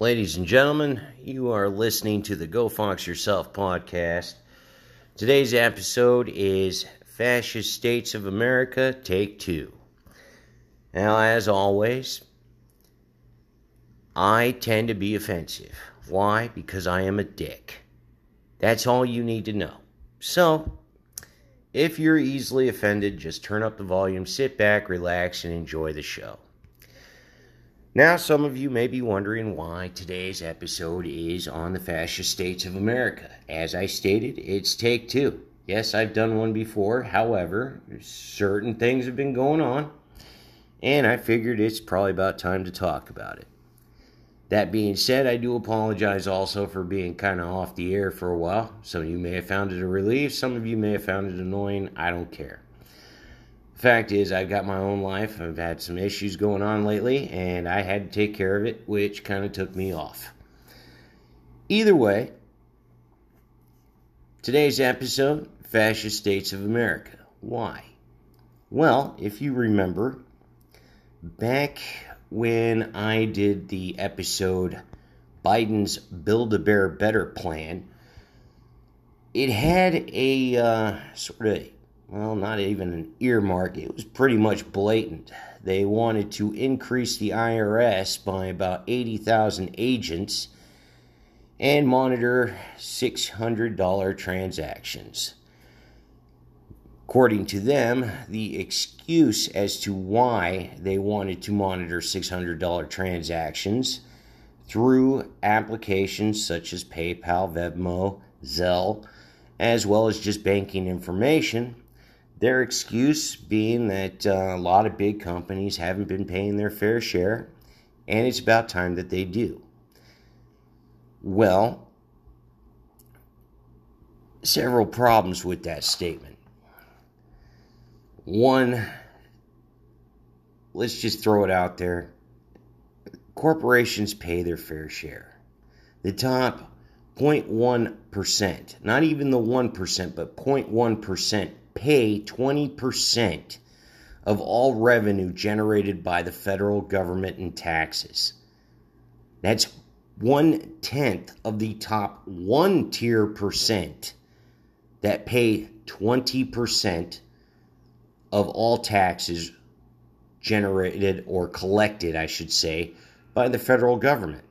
Ladies and gentlemen, you are listening to the Go Fox Yourself podcast. Today's episode is Fascist States of America, Take Two. Now, as always, I tend to be offensive. Why? Because I am a dick. That's all you need to know. So, if you're easily offended, just turn up the volume, sit back, relax, and enjoy the show. Now, some of you may be wondering why today's episode is on the fascist states of America. As I stated, it's take two. Yes, I've done one before. However, certain things have been going on, and I figured it's probably about time to talk about it. That being said, I do apologize also for being kind of off the air for a while. Some of you may have found it a relief, some of you may have found it annoying. I don't care. Fact is, I've got my own life. I've had some issues going on lately, and I had to take care of it, which kind of took me off. Either way, today's episode Fascist States of America. Why? Well, if you remember, back when I did the episode Biden's Build a Bear Better plan, it had a uh, sort of well, not even an earmark. It was pretty much blatant. They wanted to increase the IRS by about 80,000 agents and monitor $600 transactions. According to them, the excuse as to why they wanted to monitor $600 transactions through applications such as PayPal, Venmo, Zelle, as well as just banking information their excuse being that uh, a lot of big companies haven't been paying their fair share, and it's about time that they do. Well, several problems with that statement. One, let's just throw it out there corporations pay their fair share. The top 0.1%, not even the 1%, but 0.1% pay 20% of all revenue generated by the federal government in taxes. That's one tenth of the top one tier percent that pay 20% of all taxes generated or collected, I should say, by the federal government.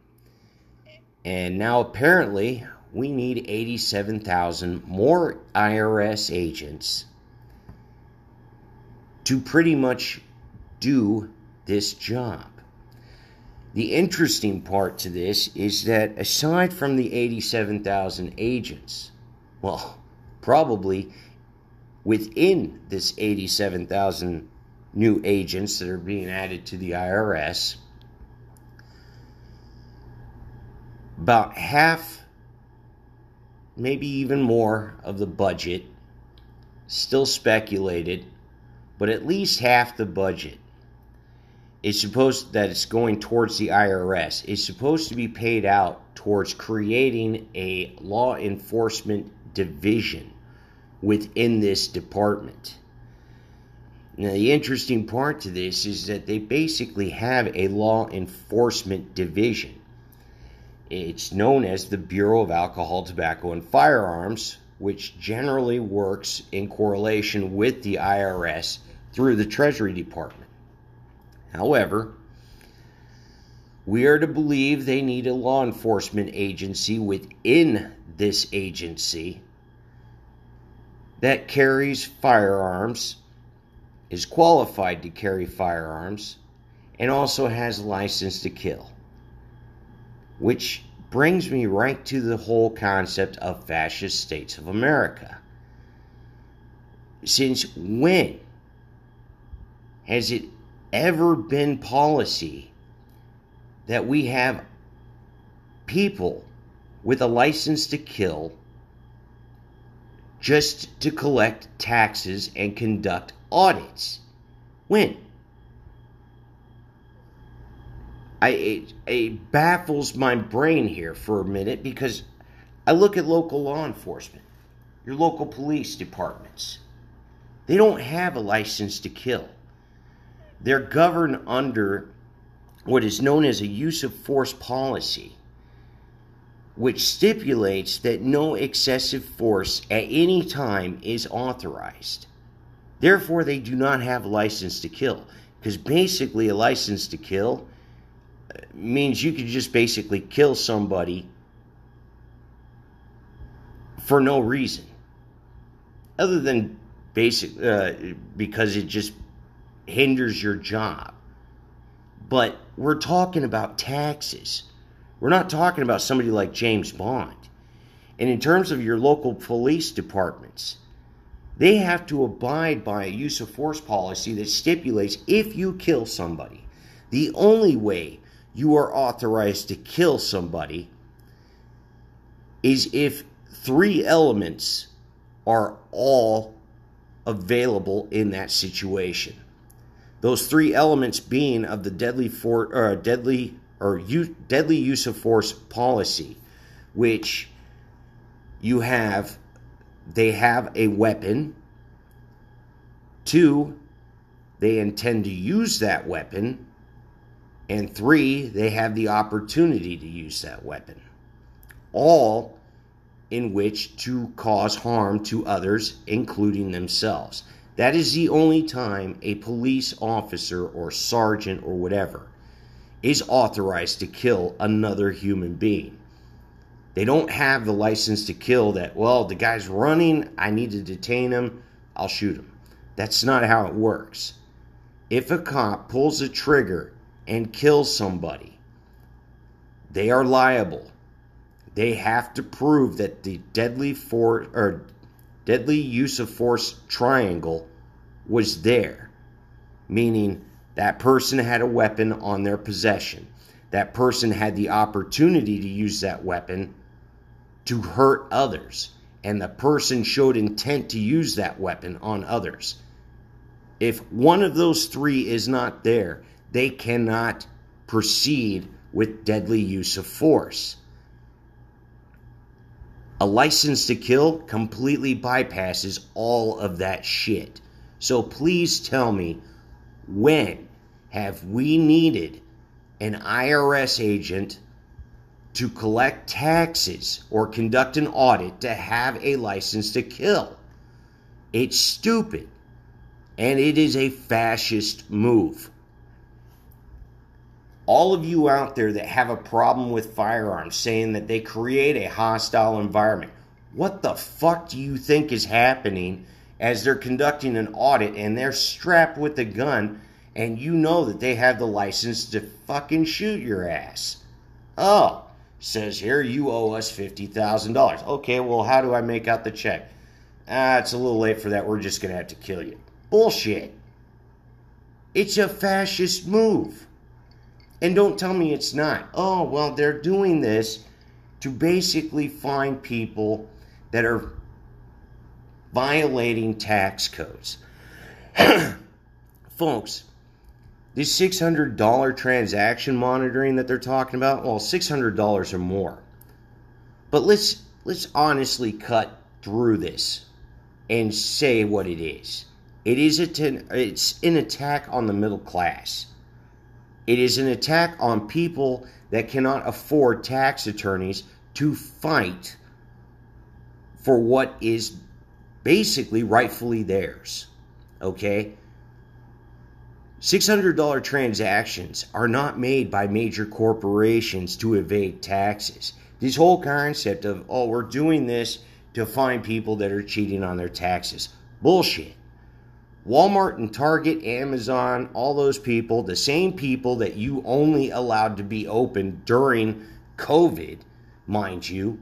And now apparently we need 87,000 more IRS agents to pretty much do this job. The interesting part to this is that aside from the 87,000 agents, well, probably within this 87,000 new agents that are being added to the IRS, about half, maybe even more of the budget, still speculated but at least half the budget is supposed that it's going towards the IRS is supposed to be paid out towards creating a law enforcement division within this department. Now, the interesting part to this is that they basically have a law enforcement division. It's known as the Bureau of Alcohol, Tobacco, and Firearms, which generally works in correlation with the IRS through the Treasury Department. However, we are to believe they need a law enforcement agency within this agency that carries firearms, is qualified to carry firearms, and also has a license to kill. Which brings me right to the whole concept of fascist states of America. Since when has it ever been policy that we have people with a license to kill just to collect taxes and conduct audits? When? I, it, it baffles my brain here for a minute because I look at local law enforcement, your local police departments. They don't have a license to kill. They're governed under what is known as a use of force policy. which stipulates that no excessive force at any time is authorized. Therefore, they do not have a license to kill. Because basically, a license to kill uh, means you can just basically kill somebody for no reason. Other than basic, uh, because it just hinders your job. But we're talking about taxes. We're not talking about somebody like James Bond. And in terms of your local police departments, they have to abide by a use of force policy that stipulates if you kill somebody, the only way you are authorized to kill somebody is if three elements are all available in that situation. Those three elements being of the deadly for or deadly or u- deadly use of force policy, which you have they have a weapon. Two, they intend to use that weapon. And three, they have the opportunity to use that weapon. All in which to cause harm to others, including themselves. That is the only time a police officer or sergeant or whatever is authorized to kill another human being. They don't have the license to kill that, well, the guy's running, I need to detain him, I'll shoot him. That's not how it works. If a cop pulls a trigger and kills somebody, they are liable. They have to prove that the deadly for or deadly use of force triangle was there, meaning that person had a weapon on their possession. That person had the opportunity to use that weapon to hurt others, and the person showed intent to use that weapon on others. If one of those three is not there, they cannot proceed with deadly use of force. A license to kill completely bypasses all of that shit. So please tell me when have we needed an IRS agent to collect taxes or conduct an audit to have a license to kill. It's stupid. And it is a fascist move. All of you out there that have a problem with firearms saying that they create a hostile environment, what the fuck do you think is happening as they're conducting an audit and they're strapped with a gun and you know that they have the license to fucking shoot your ass? Oh, says here you owe us $50,000. Okay, well, how do I make out the check? Ah, it's a little late for that. We're just going to have to kill you. Bullshit. It's a fascist move. And don't tell me it's not. Oh, well, they're doing this to basically find people that are violating tax codes. Folks, this $600 transaction monitoring that they're talking about, well, $600 or more. But let's let's honestly cut through this and say what it is. It is a ten, it's an attack on the middle class. It is an attack on people that cannot afford tax attorneys to fight for what is basically rightfully theirs. Okay? $600 transactions are not made by major corporations to evade taxes. This whole concept of, oh, we're doing this to find people that are cheating on their taxes. Bullshit. Walmart and Target, Amazon, all those people, the same people that you only allowed to be open during COVID, mind you,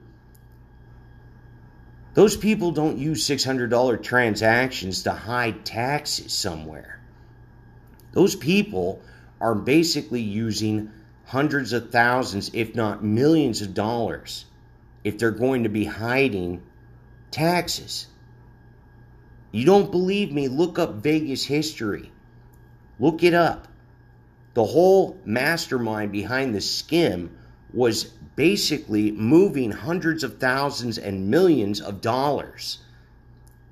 those people don't use $600 transactions to hide taxes somewhere. Those people are basically using hundreds of thousands, if not millions of dollars, if they're going to be hiding taxes. You don't believe me? Look up Vegas history. Look it up. The whole mastermind behind the skim was basically moving hundreds of thousands and millions of dollars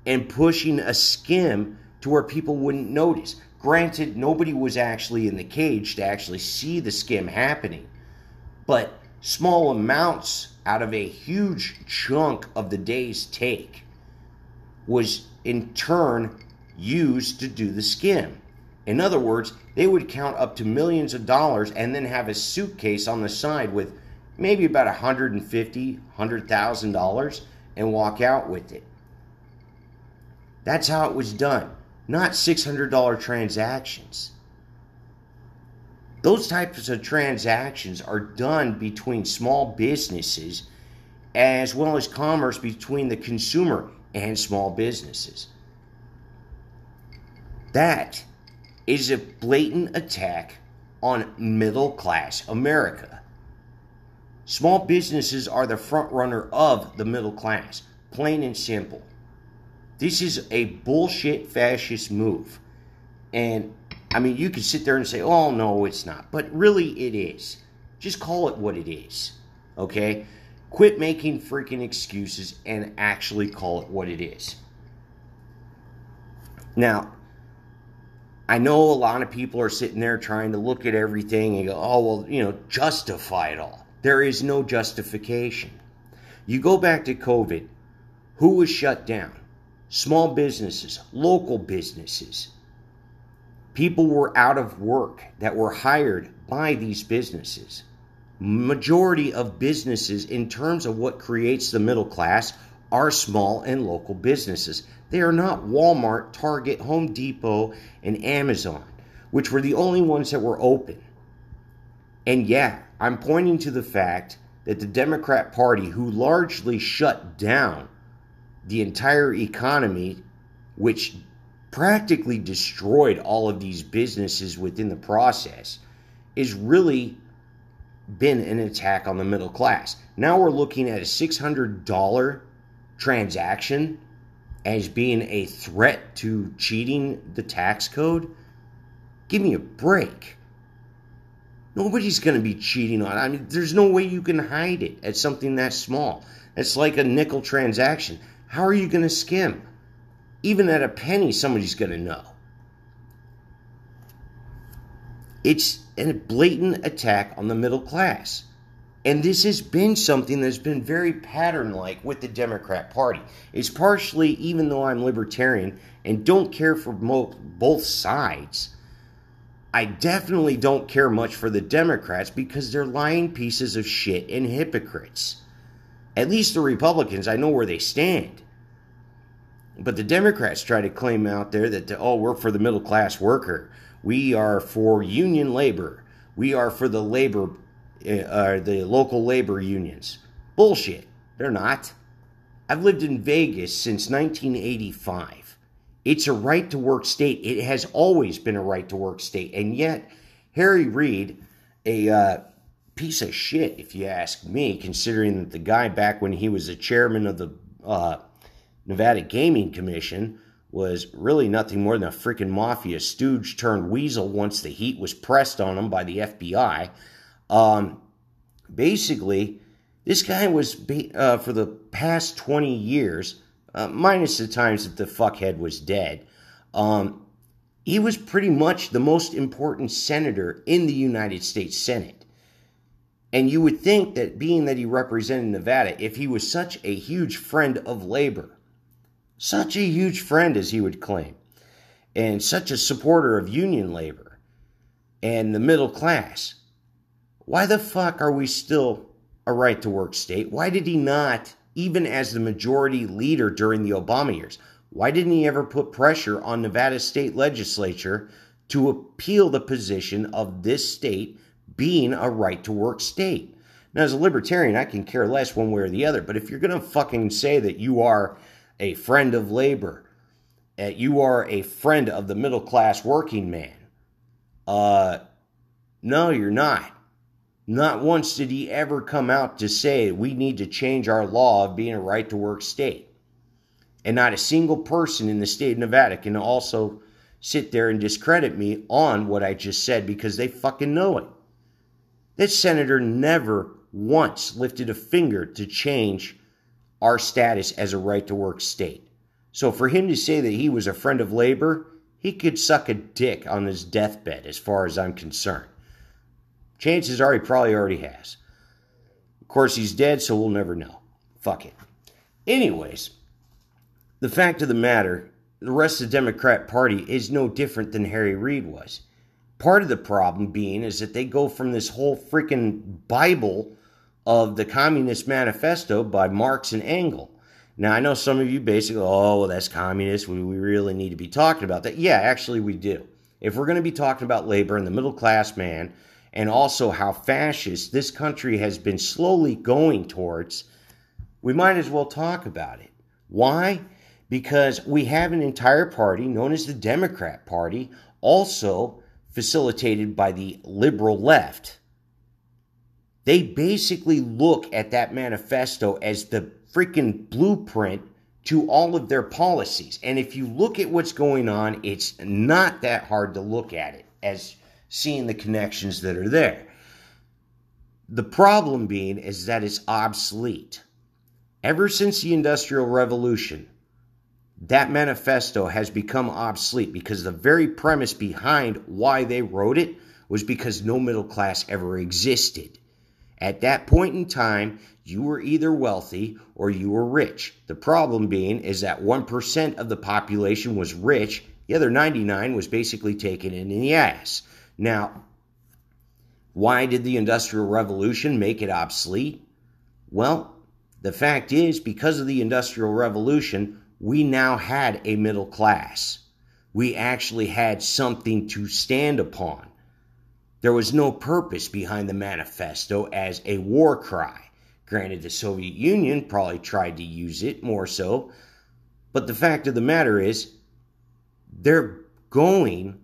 and pushing a skim to where people wouldn't notice. Granted, nobody was actually in the cage to actually see the skim happening, but small amounts out of a huge chunk of the day's take was in turn used to do the skim. In other words, they would count up to millions of dollars and then have a suitcase on the side with maybe about $150,000, $100,000 and walk out with it. That's how it was done, not $600 transactions. Those types of transactions are done between small businesses as well as commerce between the consumer and small businesses. That is a blatant attack on middle class America. Small businesses are the front runner of the middle class, plain and simple. This is a bullshit fascist move. And I mean, you could sit there and say, oh, no, it's not. But really, it is. Just call it what it is. Okay? Quit making freaking excuses and actually call it what it is. Now, I know a lot of people are sitting there trying to look at everything and go, oh, well, you know, justify it all. There is no justification. You go back to COVID, who was shut down? Small businesses, local businesses. People were out of work that were hired by these businesses. Majority of businesses, in terms of what creates the middle class, are small and local businesses. They are not Walmart, Target, Home Depot, and Amazon, which were the only ones that were open. And yeah, I'm pointing to the fact that the Democrat Party, who largely shut down the entire economy, which practically destroyed all of these businesses within the process, is really been an attack on the middle class. Now we're looking at a $600 transaction as being a threat to cheating the tax code. Give me a break. Nobody's going to be cheating on. I mean, there's no way you can hide it at something that small. It's like a nickel transaction. How are you going to skim? even at a penny, somebody's going to know. It's a blatant attack on the middle class. And this has been something that's been very pattern like with the Democrat Party. It's partially, even though I'm libertarian and don't care for mo- both sides, I definitely don't care much for the Democrats because they're lying pieces of shit and hypocrites. At least the Republicans, I know where they stand. But the Democrats try to claim out there that, oh, we're for the middle class worker. We are for union labor. We are for the labor, uh, the local labor unions. Bullshit. They're not. I've lived in Vegas since 1985. It's a right to work state. It has always been a right to work state. And yet, Harry Reid, a uh, piece of shit, if you ask me, considering that the guy back when he was the chairman of the uh, Nevada Gaming Commission was really nothing more than a freaking mafia stooge turned weasel once the heat was pressed on him by the FBI. Um, basically, this guy was, uh, for the past 20 years, uh, minus the times that the fuckhead was dead, um, he was pretty much the most important senator in the United States Senate. And you would think that being that he represented Nevada, if he was such a huge friend of labor, such a huge friend as he would claim, and such a supporter of union labor and the middle class. Why the fuck are we still a right to work state? Why did he not, even as the majority leader during the Obama years, why didn't he ever put pressure on Nevada state legislature to appeal the position of this state being a right to work state? Now, as a libertarian, I can care less one way or the other, but if you're going to fucking say that you are a friend of labor, uh, you are a friend of the middle class working man. Uh, no, you're not. Not once did he ever come out to say we need to change our law of being a right to work state. And not a single person in the state of Nevada can also sit there and discredit me on what I just said because they fucking know it. This senator never once lifted a finger to change our status as a right to work state. So for him to say that he was a friend of labor, he could suck a dick on his deathbed, as far as I'm concerned. Chances are he probably already has. Of course, he's dead, so we'll never know. Fuck it. Anyways, the fact of the matter, the rest of the Democrat Party is no different than Harry Reid was. Part of the problem being is that they go from this whole freaking Bible of the Communist Manifesto by Marx and Engels. Now, I know some of you basically, oh, well, that's communist. We, we really need to be talking about that. Yeah, actually, we do. If we're going to be talking about labor and the middle class man, and also how fascist this country has been slowly going towards, we might as well talk about it. Why? Because we have an entire party known as the Democrat Party, also facilitated by the liberal left. They basically look at that manifesto as the freaking blueprint to all of their policies. And if you look at what's going on, it's not that hard to look at it as seeing the connections that are there. The problem being is that it's obsolete. Ever since the Industrial Revolution, that manifesto has become obsolete because the very premise behind why they wrote it was because no middle class ever existed. At that point in time, you were either wealthy or you were rich. The problem being is that 1% of the population was rich, the other 99 was basically taken in the ass. Now, why did the Industrial Revolution make it obsolete? Well, the fact is, because of the Industrial Revolution, we now had a middle class. We actually had something to stand upon. There was no purpose behind the manifesto as a war cry. Granted, the Soviet Union probably tried to use it more so, but the fact of the matter is, they're going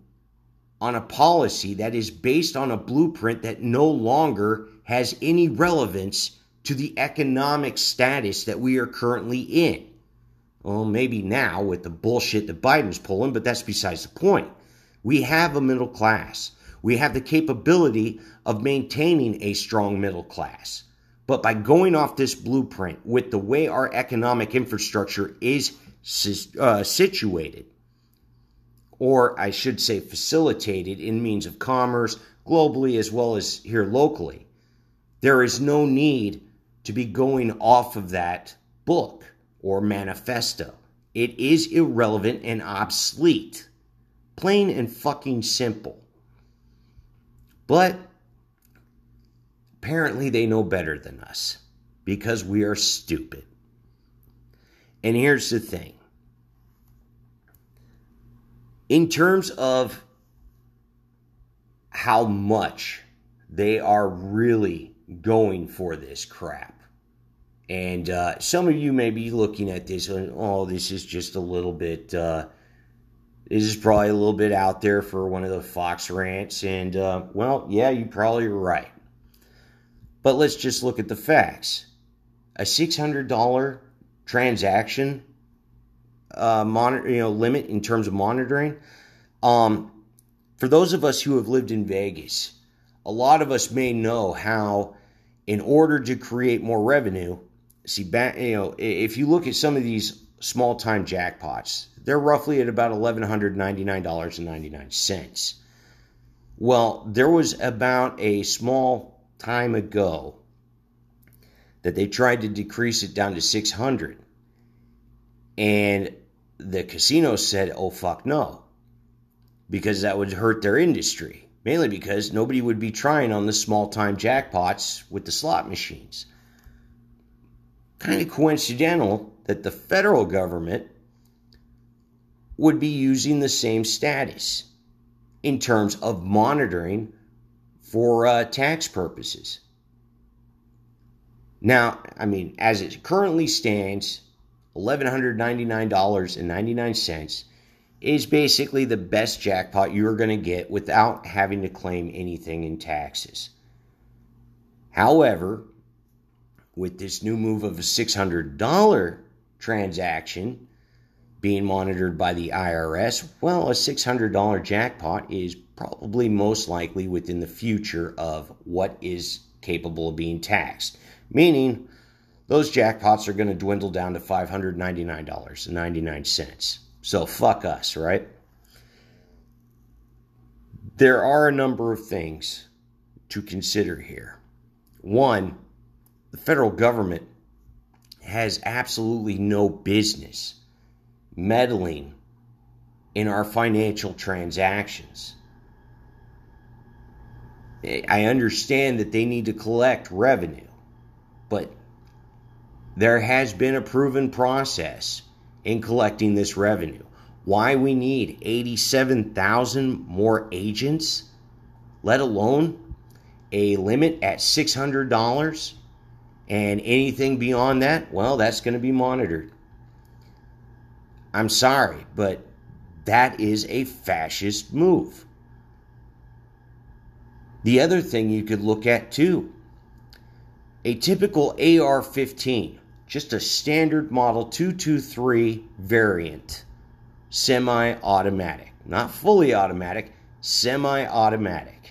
on a policy that is based on a blueprint that no longer has any relevance to the economic status that we are currently in. Well, maybe now with the bullshit that Biden's pulling, but that's besides the point. We have a middle class. We have the capability of maintaining a strong middle class. But by going off this blueprint with the way our economic infrastructure is uh, situated, or I should say facilitated in means of commerce globally as well as here locally, there is no need to be going off of that book or manifesto. It is irrelevant and obsolete. Plain and fucking simple. But apparently they know better than us because we are stupid. And here's the thing in terms of how much they are really going for this crap. And uh, some of you may be looking at this and, oh, this is just a little bit, uh, this is probably a little bit out there for one of the Fox rants. And, uh, well, yeah, you probably are right. But let's just look at the facts. A $600 transaction uh, monitor, you know, limit in terms of monitoring. Um, for those of us who have lived in Vegas, a lot of us may know how, in order to create more revenue, see, you know, if you look at some of these small time jackpots, they're roughly at about eleven hundred ninety nine dollars and ninety nine cents. Well, there was about a small time ago that they tried to decrease it down to 600 and the casino said, oh, fuck no, because that would hurt their industry. Mainly because nobody would be trying on the small time jackpots with the slot machines. Kind of coincidental that the federal government would be using the same status in terms of monitoring for uh, tax purposes. Now, I mean, as it currently stands, $1,199.99 is basically the best jackpot you're going to get without having to claim anything in taxes. However, with this new move of a $600 transaction being monitored by the IRS, well, a $600 jackpot is probably most likely within the future of what is capable of being taxed. Meaning, those jackpots are going to dwindle down to $599.99. So fuck us, right? There are a number of things to consider here. One, the federal government has absolutely no business meddling in our financial transactions. I understand that they need to collect revenue, but there has been a proven process in collecting this revenue. Why we need 87,000 more agents, let alone a limit at $600 and anything beyond that, well, that's going to be monitored. I'm sorry, but that is a fascist move. The other thing you could look at too a typical AR 15, just a standard model 223 variant, semi automatic, not fully automatic, semi automatic,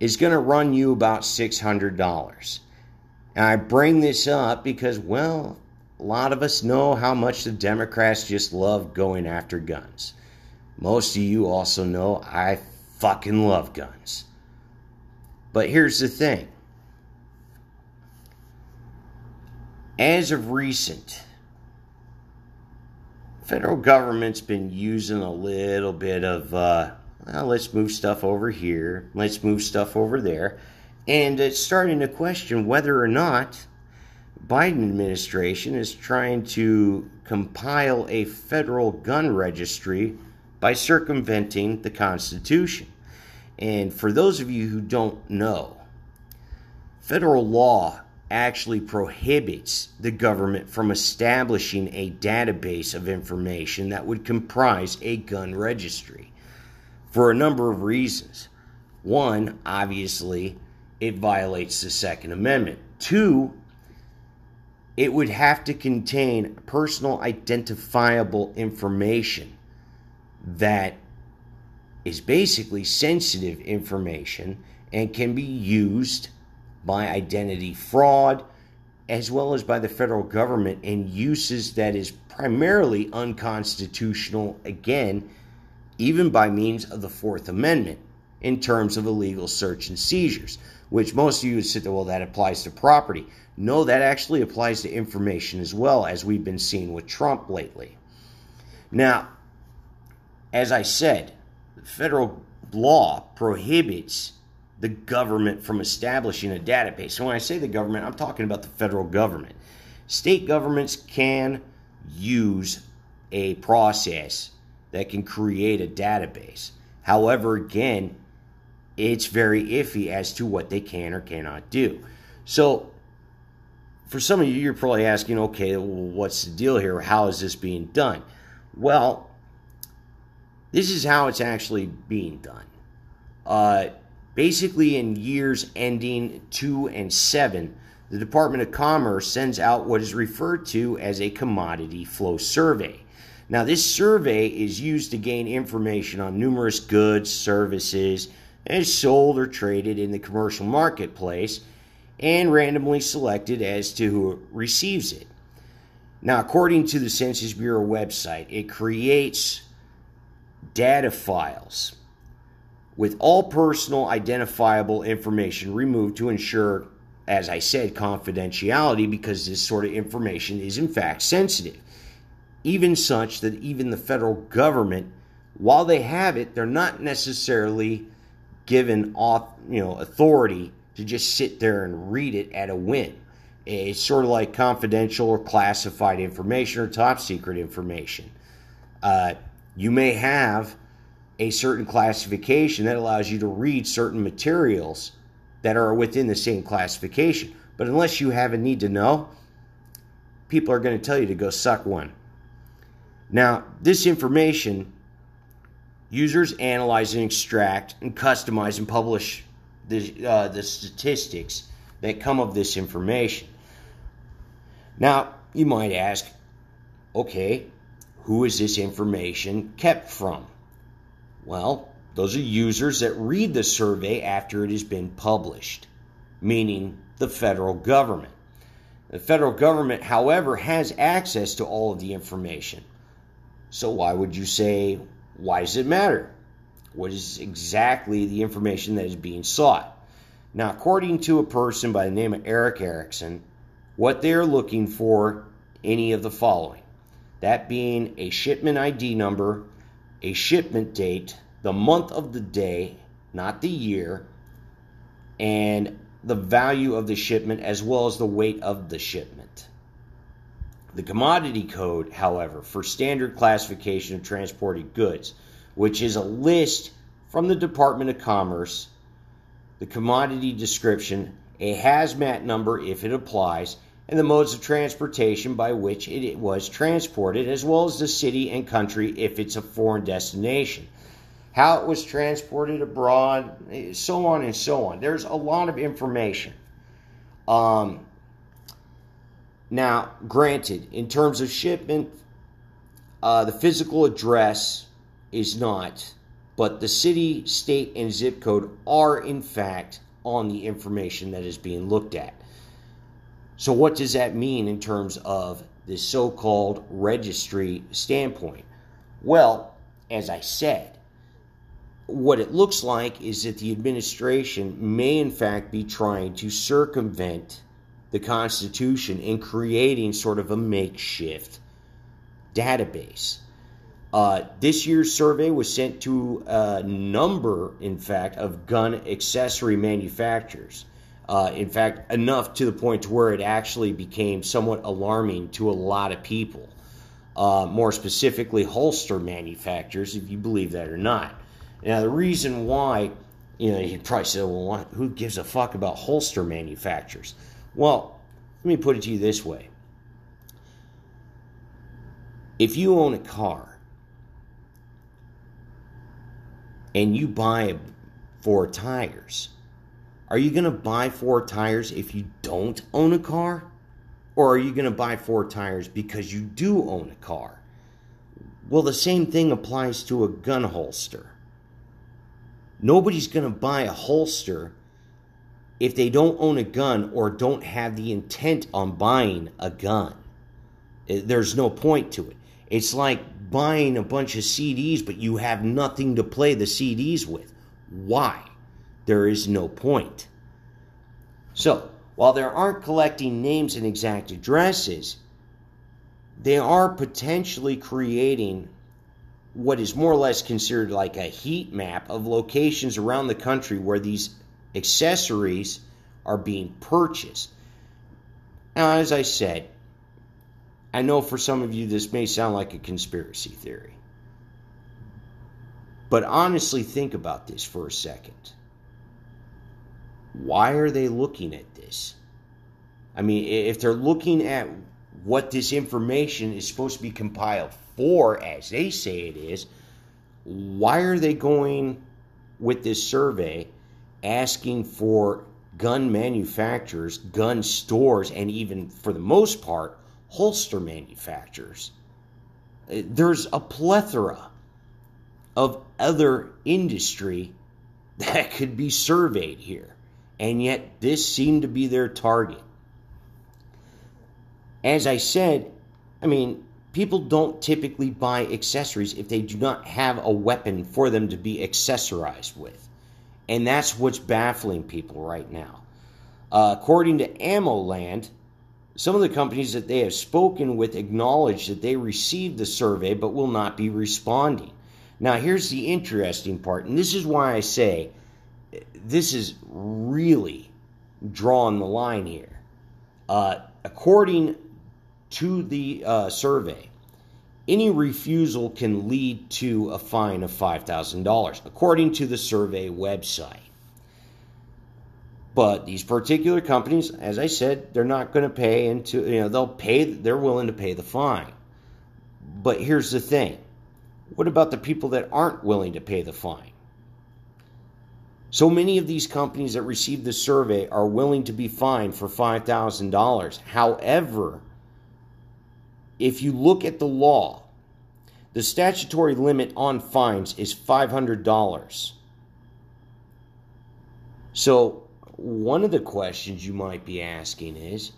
is going to run you about $600. And I bring this up because, well, a lot of us know how much the Democrats just love going after guns. Most of you also know I fucking love guns. But here's the thing. As of recent, federal government's been using a little bit of uh, well, let's move stuff over here, let's move stuff over there, and it's starting to question whether or not Biden administration is trying to compile a federal gun registry by circumventing the Constitution. And for those of you who don't know, federal law actually prohibits the government from establishing a database of information that would comprise a gun registry for a number of reasons. One, obviously, it violates the Second Amendment. Two, it would have to contain personal identifiable information that is basically sensitive information and can be used by identity fraud as well as by the federal government in uses that is primarily unconstitutional, again, even by means of the Fourth Amendment in terms of illegal search and seizures, which most of you would say, well, that applies to property. No, that actually applies to information as well, as we've been seeing with Trump lately. Now, as I said, federal law prohibits the government from establishing a database. So when I say the government, I'm talking about the federal government. State governments can use a process that can create a database. However, again, it's very iffy as to what they can or cannot do. So, for some of you, you're probably asking, okay, well, what's the deal here? How is this being done? Well, this is how it's actually being done. Uh, basically, in years ending two and seven, the Department of Commerce sends out what is referred to as a commodity flow survey. Now, this survey is used to gain information on numerous goods, services, as sold or traded in the commercial marketplace and randomly selected as to who receives it. Now, according to the Census Bureau website, it creates data files with all personal identifiable information removed to ensure, as I said, confidentiality because this sort of information is in fact sensitive. Even such that even the federal government, while they have it, they're not necessarily given off, you know authority to just sit there and read it at a whim. It's sort of like confidential or classified information or top secret information. Uh, you may have a certain classification that allows you to read certain materials that are within the same classification. But unless you have a need to know, people are going to tell you to go suck one. Now, this information, users analyze and extract and customize and publish the, uh, the statistics that come of this information. Now, you might ask, okay, who is this information kept from? Well, those are users that read the survey after it has been published, meaning the federal government. The federal government, however, has access to all of the information. So why would you say, why does it matter? What is exactly the information that is being sought? Now, according to a person by the name of Erick Erickson, what they're looking for any of the following that being a shipment ID number, a shipment date, the month of the day, not the year, and the value of the shipment as well as the weight of the shipment. The commodity code, however, for standard classification of transported goods, which is a list from the Department of Commerce, the commodity description, a hazmat number if it applies, and the modes of transportation by which it was transported, as well as the city and country if it's a foreign destination how it was transported abroad, so on and so on. There's a lot of information. Um, now, granted, in terms of shipment, uh, the physical address is not, but the city, state, and zip code are in fact on the information that is being looked at. So, what does that mean in terms of the so called registry standpoint? Well, as I said, what it looks like is that the administration may, in fact, be trying to circumvent the Constitution in creating sort of a makeshift database. Uh, this year's survey was sent to a number, in fact, of gun accessory manufacturers. Uh, in fact, enough to the point to where it actually became somewhat alarming to a lot of people. Uh, more specifically, holster manufacturers, if you believe that or not. Now, the reason why, you know, you probably say, well, who gives a fuck about holster manufacturers? Well, let me put it to you this way. If you own a car and you buy four tires, are you going to buy four tires if you don't own a car? Or are you going to buy four tires because you do own a car? Well, the same thing applies to a gun holster. Nobody's going to buy a holster if they don't own a gun or don't have the intent on buying a gun. Eh, there's no point to it. It's like buying a bunch of CDs, but you have nothing to play the CDs with. Why? There is no point. So, while they aren't collecting names and exact addresses, they are potentially creating what is more or less considered like a heat map of locations around the country where these accessories are being purchased. Now, as I said, I know for some of you this may sound like a conspiracy theory. But honestly, think about this for a second. Why are they looking at this? I mean, if they're looking at what this information is supposed to be compiled for, as they say it is, why are they going with this survey asking for gun manufacturers, gun stores, and even for the most part, holster manufacturers? Uh, there's a plethora of other industry that could be surveyed here, and yet this seemed to be their target. As I said, I mean, people don't typically buy accessories if they do not have a weapon for them to be accessorized with. And that's what's baffling people right now. Uh, according to AmmoLand, some of the companies that they have spoken with acknowledge that they received the survey but will not be responding. Now, here's the interesting part, and this is why I say this is really drawing the line here. Uh, according to the uh, survey, any refusal can lead to a fine of $5,000, according to the survey website. But these particular companies, as I said, they're not going to pay into, you know, they'll pay, they're willing to pay the fine. But here's the thing what about the people that aren't willing to pay the fine? So many of these companies that received the survey are willing to be fined for $5,000. However, if you look at the law, the statutory limit on fines is $500. So, one of the questions you might be asking is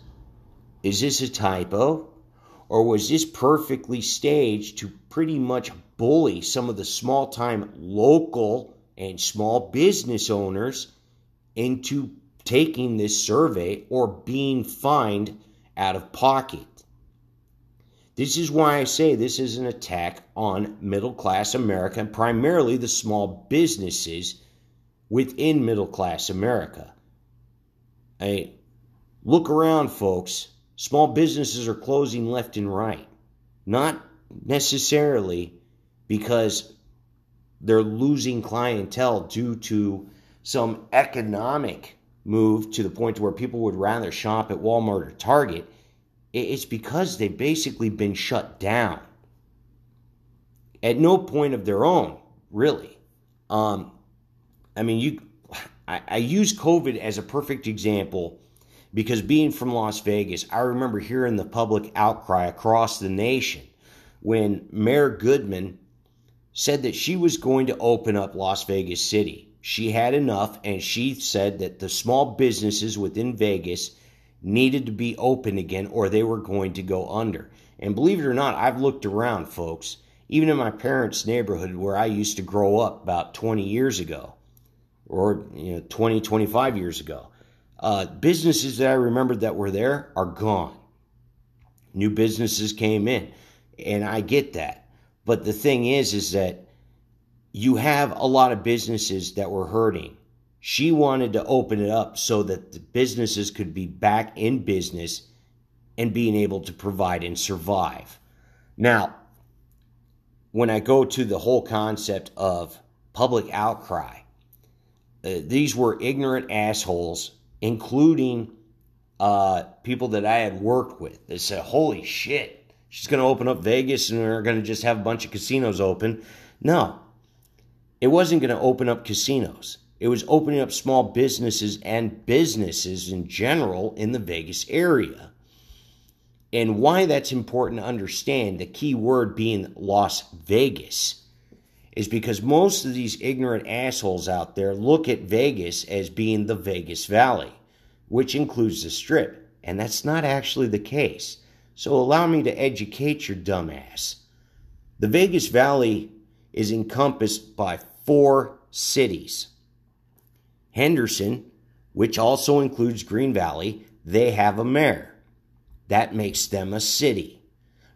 Is this a typo? Or was this perfectly staged to pretty much bully some of the small time local and small business owners into taking this survey or being fined out of pocket. This is why I say this is an attack on middle class America and primarily the small businesses within middle class America. I look around, folks. Small businesses are closing left and right. Not necessarily because they're losing clientele due to some economic move to the point where people would rather shop at Walmart or Target it's because they've basically been shut down at no point of their own, really. Um, I mean, you, I, I use COVID as a perfect example because being from Las Vegas, I remember hearing the public outcry across the nation when Mayor Goodman said that she was going to open up Las Vegas City. She had enough, and she said that the small businesses within Vegas needed to be open again or they were going to go under. And believe it or not, I've looked around, folks, even in my parents' neighborhood where I used to grow up about 20 years ago or you know 20, 25 years ago. Uh, businesses that I remembered that were there are gone. New businesses came in, and I get that. But the thing is, is that you have a lot of businesses that were hurting she wanted to open it up so that the businesses could be back in business and being able to provide and survive. Now, when I go to the whole concept of public outcry, uh, these were ignorant assholes, including uh, people that I had worked with. They said, Holy shit, she's going to open up Vegas and we're going to just have a bunch of casinos open. No, it wasn't going to open up casinos. It was opening up small businesses and businesses in general in the Vegas area. And why that's important to understand, the key word being Las Vegas, is because most of these ignorant assholes out there look at Vegas as being the Vegas Valley, which includes the Strip. And that's not actually the case. So allow me to educate your dumbass. The Vegas Valley is encompassed by four cities Henderson, which also includes Green Valley, they have a mayor. That makes them a city.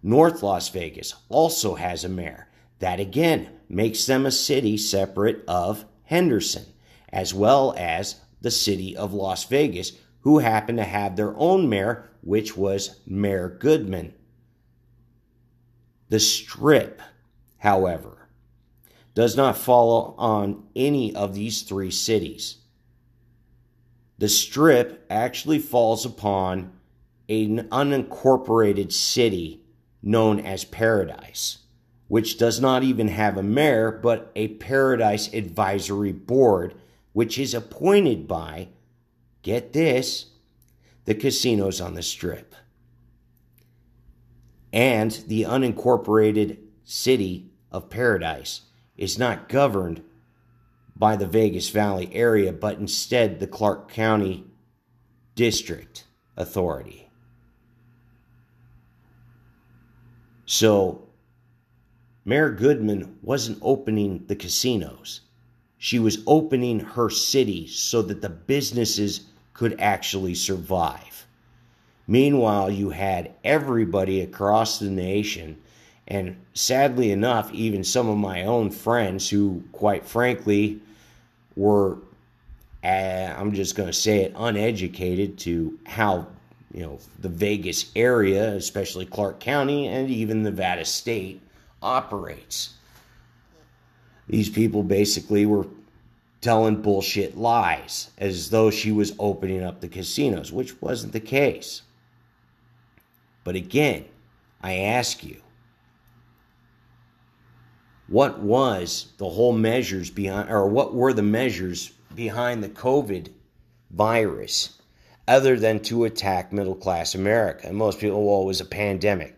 North Las Vegas also has a mayor. That again makes them a city separate of Henderson, as well as the city of Las Vegas, who happen to have their own mayor, which was Mayor Goodman. The Strip, however, does not follow on any of these three cities the strip actually falls upon an unincorporated city known as Paradise, which does not even have a mayor, but a Paradise Advisory Board, which is appointed by, get this, the casinos on the strip. And the unincorporated city of Paradise is not governed by the Vegas Valley area, but instead the Clark County District Authority. So, Mayor Goodman wasn't opening the casinos. She was opening her city so that the businesses could actually survive. Meanwhile, you had everybody across the nation, and sadly enough, even some of my own friends who, quite frankly, were, uh, I'm just going to say it, uneducated to how you know the Vegas area, especially Clark County and even Nevada State, operates. These people basically were telling bullshit lies as though she was opening up the casinos, which wasn't the case. But again, I ask you, what was the whole measures behind, or what were the measures behind the COVID virus other than to attack middle class America? And most people, well, it was a pandemic.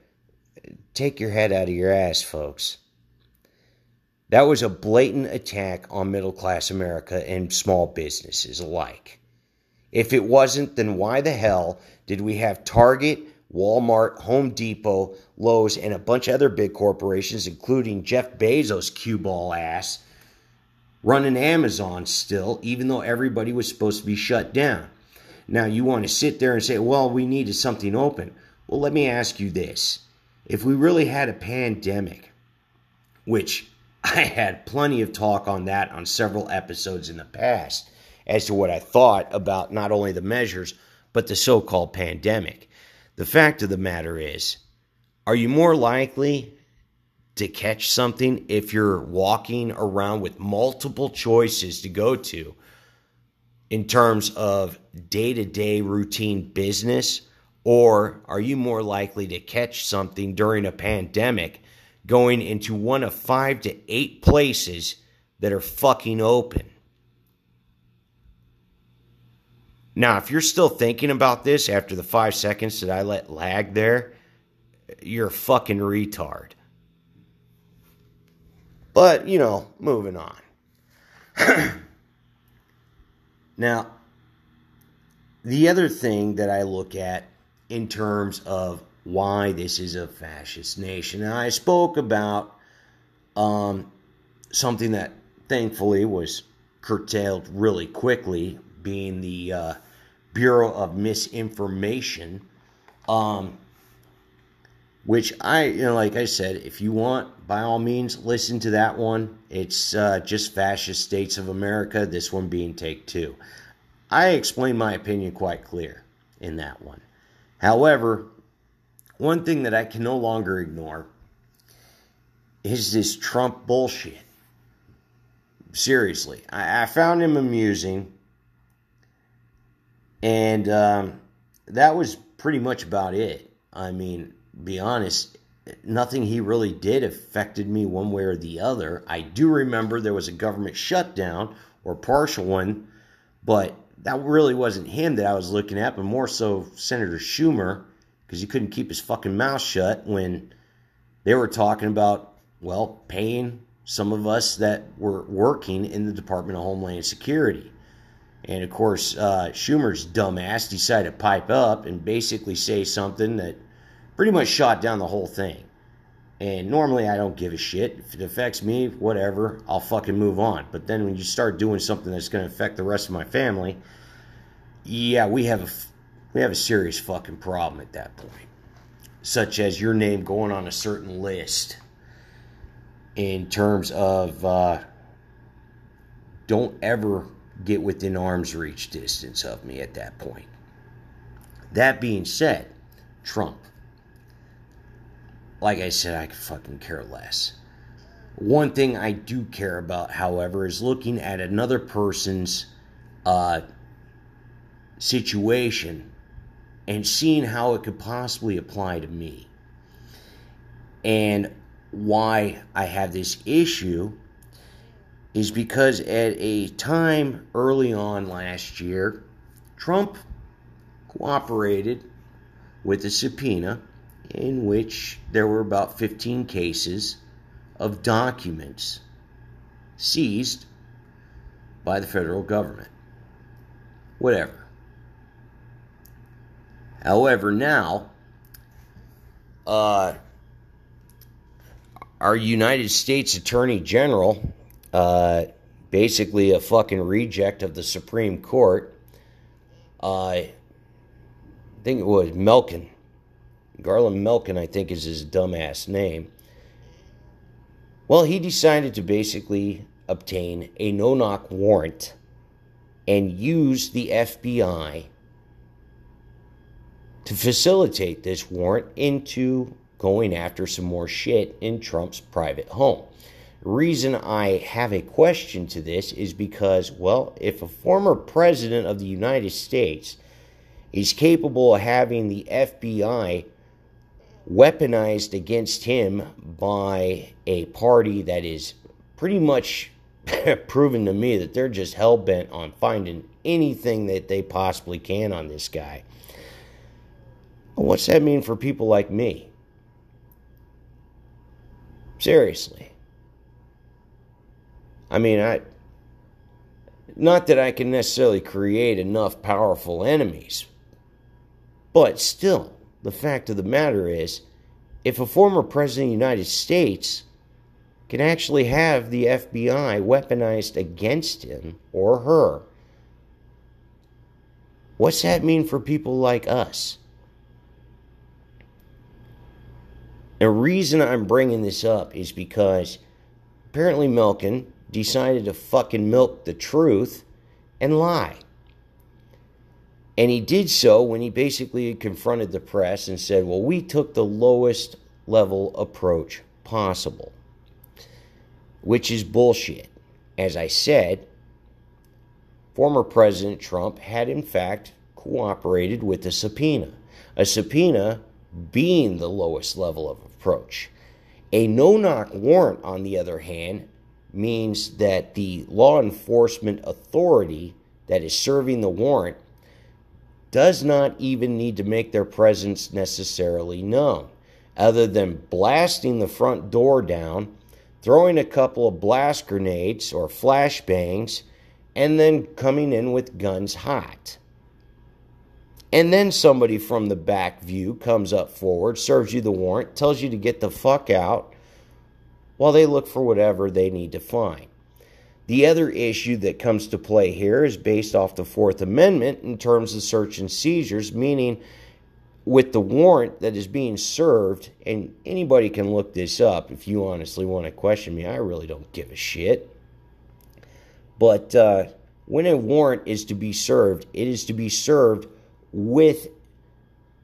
Take your head out of your ass, folks. That was a blatant attack on middle class America and small businesses alike. If it wasn't, then why the hell did we have Target, Walmart, Home Depot, Lowe's, and a bunch of other big corporations, including Jeff Bezos' cue ball ass, running Amazon still, even though everybody was supposed to be shut down. Now, you want to sit there and say, well, we needed something open. Well, let me ask you this. If we really had a pandemic, which I had plenty of talk on that on several episodes in the past as to what I thought about not only the measures, but the so called pandemic. The fact of the matter is, are you more likely to catch something if you're walking around with multiple choices to go to in terms of day to day routine business? Or are you more likely to catch something during a pandemic going into one of five to eight places that are fucking open? Now, if you're still thinking about this after the five seconds that I let lag there, you're a fucking retard. But, you know, moving on. now, the other thing that I look at in terms of why this is a fascist nation, and I spoke about um, something that thankfully was curtailed really quickly, being the uh, Bureau of Misinformation. Um, which I, you know, like I said, if you want, by all means, listen to that one. It's uh, just fascist states of America, this one being take two. I explain my opinion quite clear in that one. However, one thing that I can no longer ignore is this Trump bullshit. Seriously, I, I found him amusing, and um, that was pretty much about it. I mean, be honest, nothing he really did affected me one way or the other. I do remember there was a government shutdown or partial one, but that really wasn't him that I was looking at, but more so Senator Schumer, because he couldn't keep his fucking mouth shut when they were talking about, well, paying some of us that were working in the Department of Homeland Security. And of course, uh, Schumer's dumbass decided to pipe up and basically say something that pretty much shot down the whole thing. And normally I don't give a shit. If it affects me, whatever, I'll fucking move on. But then when you start doing something that's going to affect the rest of my family, yeah, we have a we have a serious fucking problem at that point. Such as your name going on a certain list in terms of uh, don't ever get within arm's reach distance of me at that point. That being said, Trump like I said, I could fucking care less. One thing I do care about, however, is looking at another person's uh, situation and seeing how it could possibly apply to me. And why I have this issue is because at a time early on last year, Trump cooperated with a subpoena in which there were about 15 cases of documents seized by the federal government. Whatever. However, now, uh, our United States Attorney General, uh, basically a fucking reject of the Supreme Court, uh, I think it was Melkin, Garland Milken, I think, is his dumbass name. Well, he decided to basically obtain a no knock warrant and use the FBI to facilitate this warrant into going after some more shit in Trump's private home. Reason I have a question to this is because, well, if a former president of the United States is capable of having the FBI weaponized against him by a party that is pretty much proven to me that they're just hell bent on finding anything that they possibly can on this guy. What's that mean for people like me? Seriously. I mean, I not that I can necessarily create enough powerful enemies, but still, the fact of the matter is, if a former president of the United States can actually have the FBI weaponized against him or her, What's that mean for people like us? The reason I'm bringing this up is because apparently Milken decided to fucking milk the truth and lie. And he did so when he basically confronted the press and said, Well, we took the lowest level approach possible, which is bullshit. As I said, former President Trump had in fact cooperated with a subpoena. A subpoena being the lowest level of approach. A no knock warrant, on the other hand, means that the law enforcement authority that is serving the warrant does not even need to make their presence necessarily known, other than blasting the front door down, throwing a couple of blast grenades or flashbangs, and then coming in with guns hot. And then somebody from the back view comes up forward, serves you the warrant, tells you to get the fuck out while they look for whatever they need to find. The other issue that comes to play here is based off the Fourth Amendment in terms of search and seizures, meaning with the warrant that is being served, and anybody can look this up if you honestly want to question me. I really don't give a shit. But uh, when a warrant is to be served, it is to be served with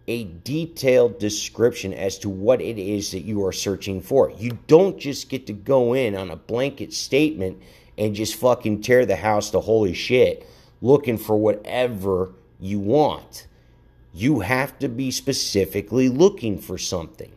a detailed description as to what it is that you are searching for. You don't just get to go in on a blanket statement and just fucking tear the house to holy shit looking for whatever you want. You have to be specifically looking for something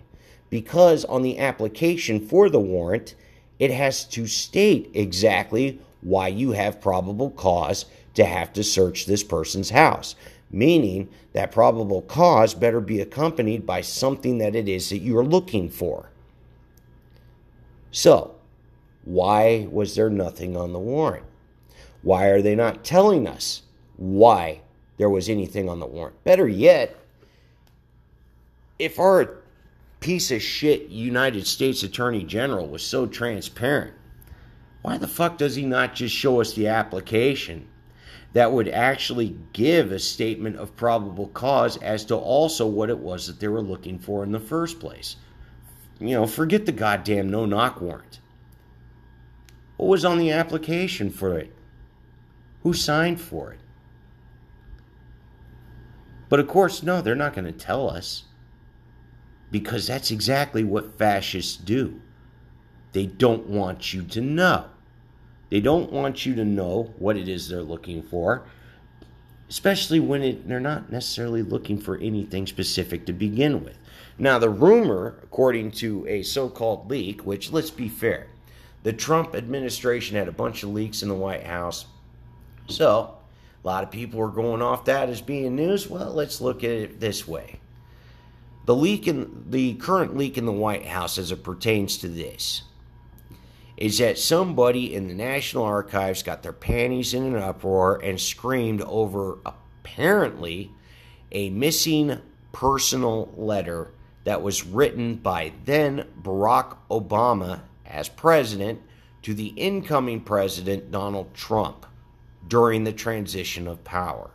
because on the application for the warrant, it has to state exactly why you have probable cause to have to search this person's house meaning that probable cause better be accompanied by something that it is that you are looking for. So, why was there nothing on the warrant? Why are they not telling us why there was anything on the warrant? Better yet, if our piece of shit United States Attorney General was so transparent, why the fuck does he not just show us the application that would actually give a statement of probable cause as to also what it was that they were looking for in the first place. You know, forget the goddamn no knock warrant. What was on the application for it? Who signed for it? But of course, no, they're not going to tell us because that's exactly what fascists do. They don't want you to know. They don't want you to know what it is they're looking for, especially when it, they're not necessarily looking for anything specific to begin with. Now, the rumor, according to a so called leak, which let's be fair, the Trump administration had a bunch of leaks in the White House. So, a lot of people are going off that as being news. Well, let's look at it this way. The leak in the current leak in the White House as it pertains to this is that somebody in the National Archives got their panties in an uproar and screamed over apparently a missing personal letter that was written by then Barack Obama as president to the incoming president Donald Trump during the transition of power.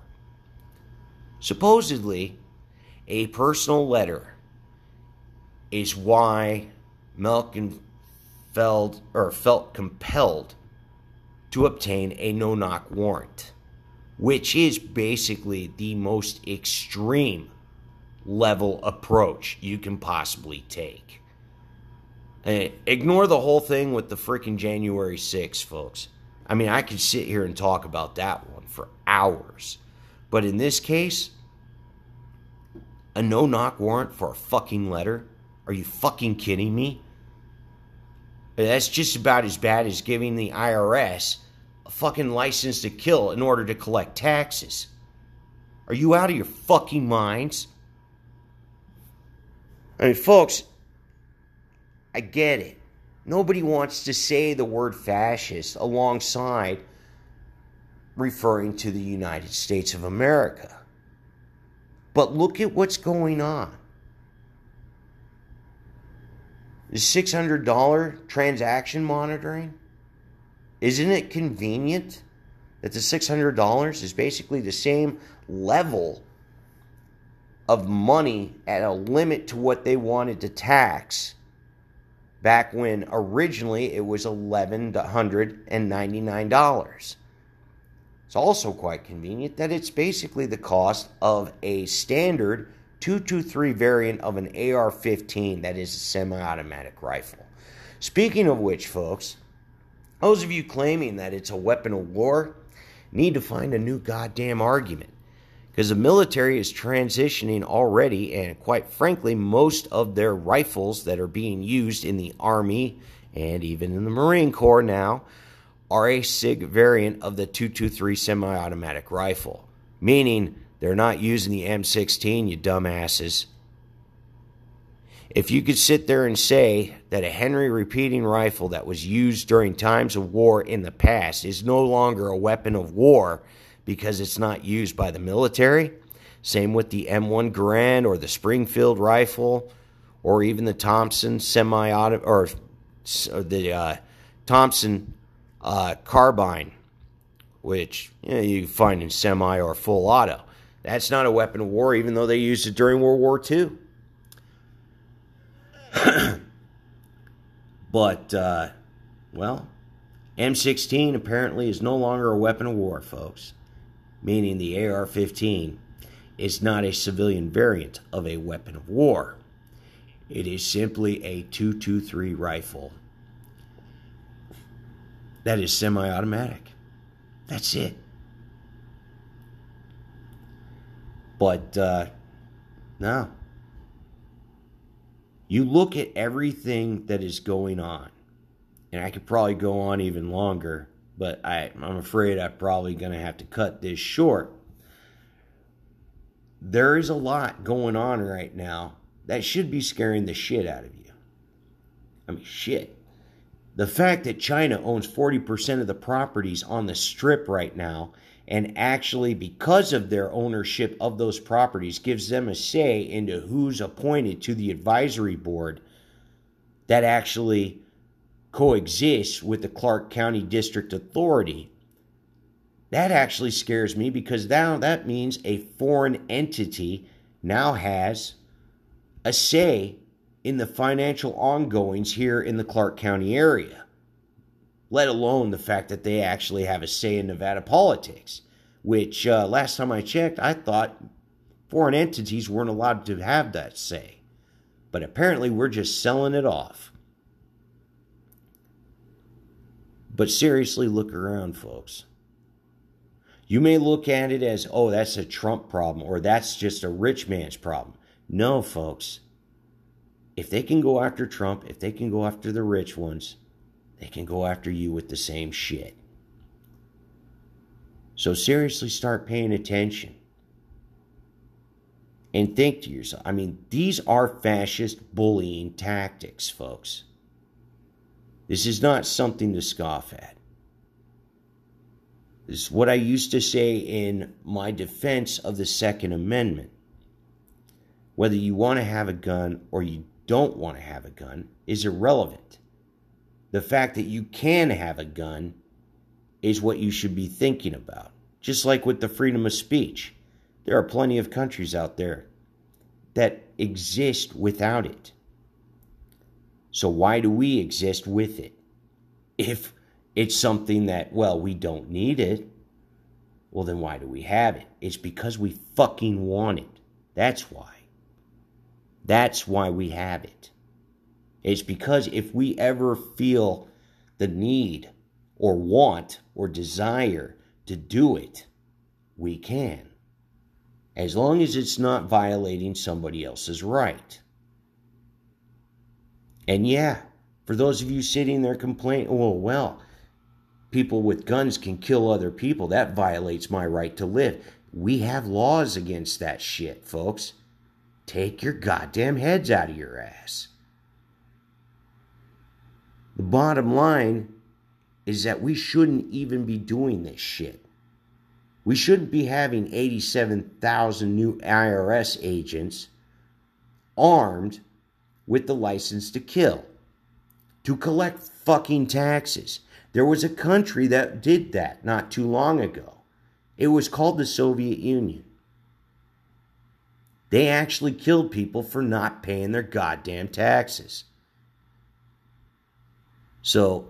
Supposedly, a personal letter is why Malcolm felt or felt compelled to obtain a no knock warrant, which is basically the most extreme level approach you can possibly take. And ignore the whole thing with the freaking January 6th, folks. I mean, I could sit here and talk about that one for hours. But in this case, a no knock warrant for a fucking letter? Are you fucking kidding me? That's just about as bad as giving the IRS a fucking license to kill in order to collect taxes. Are you out of your fucking minds? I mean, folks, I get it. Nobody wants to say the word fascist alongside referring to the United States of America. But look at what's going on. The $600 transaction monitoring? Isn't it convenient that the $600 is basically the same level of money at a limit to what they wanted to tax back when originally it was $1,199. It's also quite convenient that it's basically the cost of a standard 223 variant of an AR 15 that is a semi automatic rifle. Speaking of which, folks, those of you claiming that it's a weapon of war need to find a new goddamn argument. Because the military is transitioning already, and quite frankly, most of their rifles that are being used in the Army and even in the Marine Corps now are a SIG variant of the 223 semi automatic rifle, meaning they're not using the M16, you dumbasses. If you could sit there and say that a Henry repeating rifle that was used during times of war in the past is no longer a weapon of war because it's not used by the military, same with the M1 Garand or the Springfield rifle or even the Thompson semi auto or the uh, Thompson uh, carbine, which you, know, you find in semi or full auto. That's not a weapon of war, even though they used it during World War II. but, uh, well, M16 apparently is no longer a weapon of war, folks, meaning the AR 15 is not a civilian variant of a weapon of war. It is simply a 223 rifle that is semi automatic. That's it. But, uh, no. You look at everything that is going on, and I could probably go on even longer, but I, I'm afraid I'm probably going to have to cut this short. There is a lot going on right now that should be scaring the shit out of you. I mean, shit. The fact that China owns 40% of the properties on the strip right now, and actually, because of their ownership of those properties, gives them a say into who's appointed to the advisory board that actually coexists with the Clark County District Authority. That actually scares me because now that means a foreign entity now has a say in the financial ongoings here in the Clark County area, let alone the fact that they actually have a say in Nevada politics, which uh, last time I checked, I thought foreign entities weren't allowed to have that say. But apparently, we're just selling it off. But seriously, look around, folks. You may look at it as, oh, that's a Trump problem or that's just a rich man's problem. No, folks if they can go after Trump, if they can go after the rich ones, they can go after you with the same shit. So seriously start paying attention. And think to yourself, I mean, these are fascist bullying tactics, folks. This is not something to scoff at. This is what I used to say in my defense of the Second Amendment. Whether you want to have a gun or you don't want to have a gun is irrelevant. The fact that you can have a gun is what you should be thinking about. Just like with the freedom of speech, there are plenty of countries out there that exist without it. So, why do we exist with it? If it's something that, well, we don't need it, well, then why do we have it? It's because we fucking want it. That's why. That's why we have it. It's because if we ever feel the need or want or desire to do it, we can. As long as it's not violating somebody else's right. And yeah, for those of you sitting there complaining, oh, well, people with guns can kill other people. That violates my right to live. We have laws against that shit, folks. Take your goddamn heads out of your ass. The bottom line is that we shouldn't even be doing this shit. We shouldn't be having 87,000 new IRS agents armed with the license to kill, to collect fucking taxes. There was a country that did that not too long ago. It was called the Soviet Union. They actually killed people for not paying their goddamn taxes. So,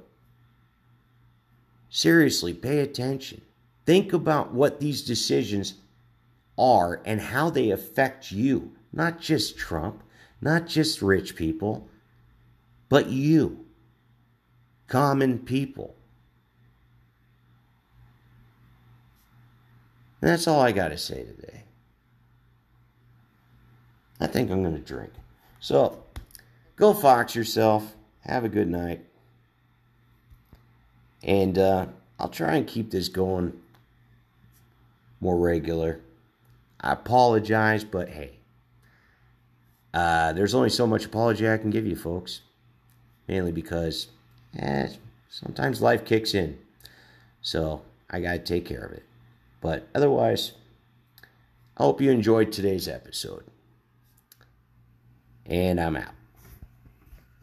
seriously, pay attention. Think about what these decisions are and how they affect you. Not just Trump, not just rich people, but you, common people. And that's all I got to say today. I think I'm going to drink. So, go fox yourself. Have a good night. And uh, I'll try and keep this going more regular. I apologize, but hey, uh, there's only so much apology I can give you, folks. Mainly because eh, sometimes life kicks in. So I got to take care of it. But otherwise, I hope you enjoyed today's episode. And I'm out.